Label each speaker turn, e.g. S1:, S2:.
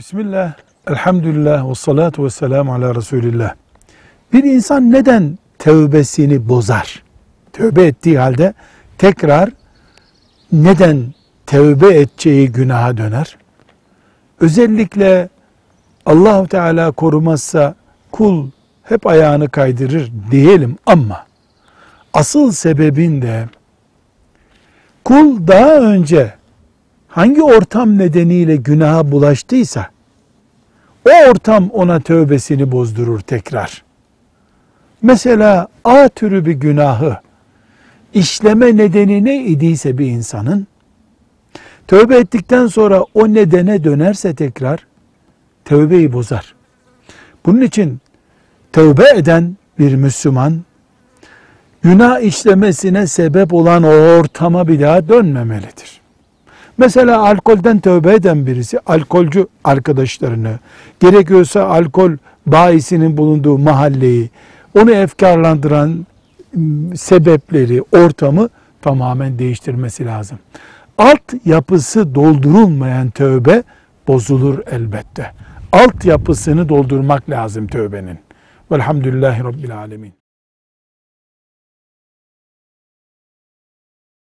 S1: Bismillah, elhamdülillah ve salatu ve selamu ala Resulillah. Bir insan neden tövbesini bozar? Tövbe ettiği halde tekrar neden tövbe edeceği günaha döner? Özellikle Allahu Teala korumazsa kul hep ayağını kaydırır diyelim ama asıl sebebin de kul daha önce hangi ortam nedeniyle günaha bulaştıysa o ortam ona tövbesini bozdurur tekrar. Mesela A türü bir günahı işleme nedeni ne idiyse bir insanın tövbe ettikten sonra o nedene dönerse tekrar tövbeyi bozar. Bunun için tövbe eden bir Müslüman günah işlemesine sebep olan o ortama bir daha dönmemelidir. Mesela alkolden tövbe eden birisi alkolcü arkadaşlarını, gerekiyorsa alkol bayisinin bulunduğu mahalleyi, onu efkarlandıran m, sebepleri, ortamı tamamen değiştirmesi lazım. Alt yapısı doldurulmayan tövbe bozulur elbette. Alt yapısını doldurmak lazım tövbenin. Velhamdülillahi Rabbil Alemin.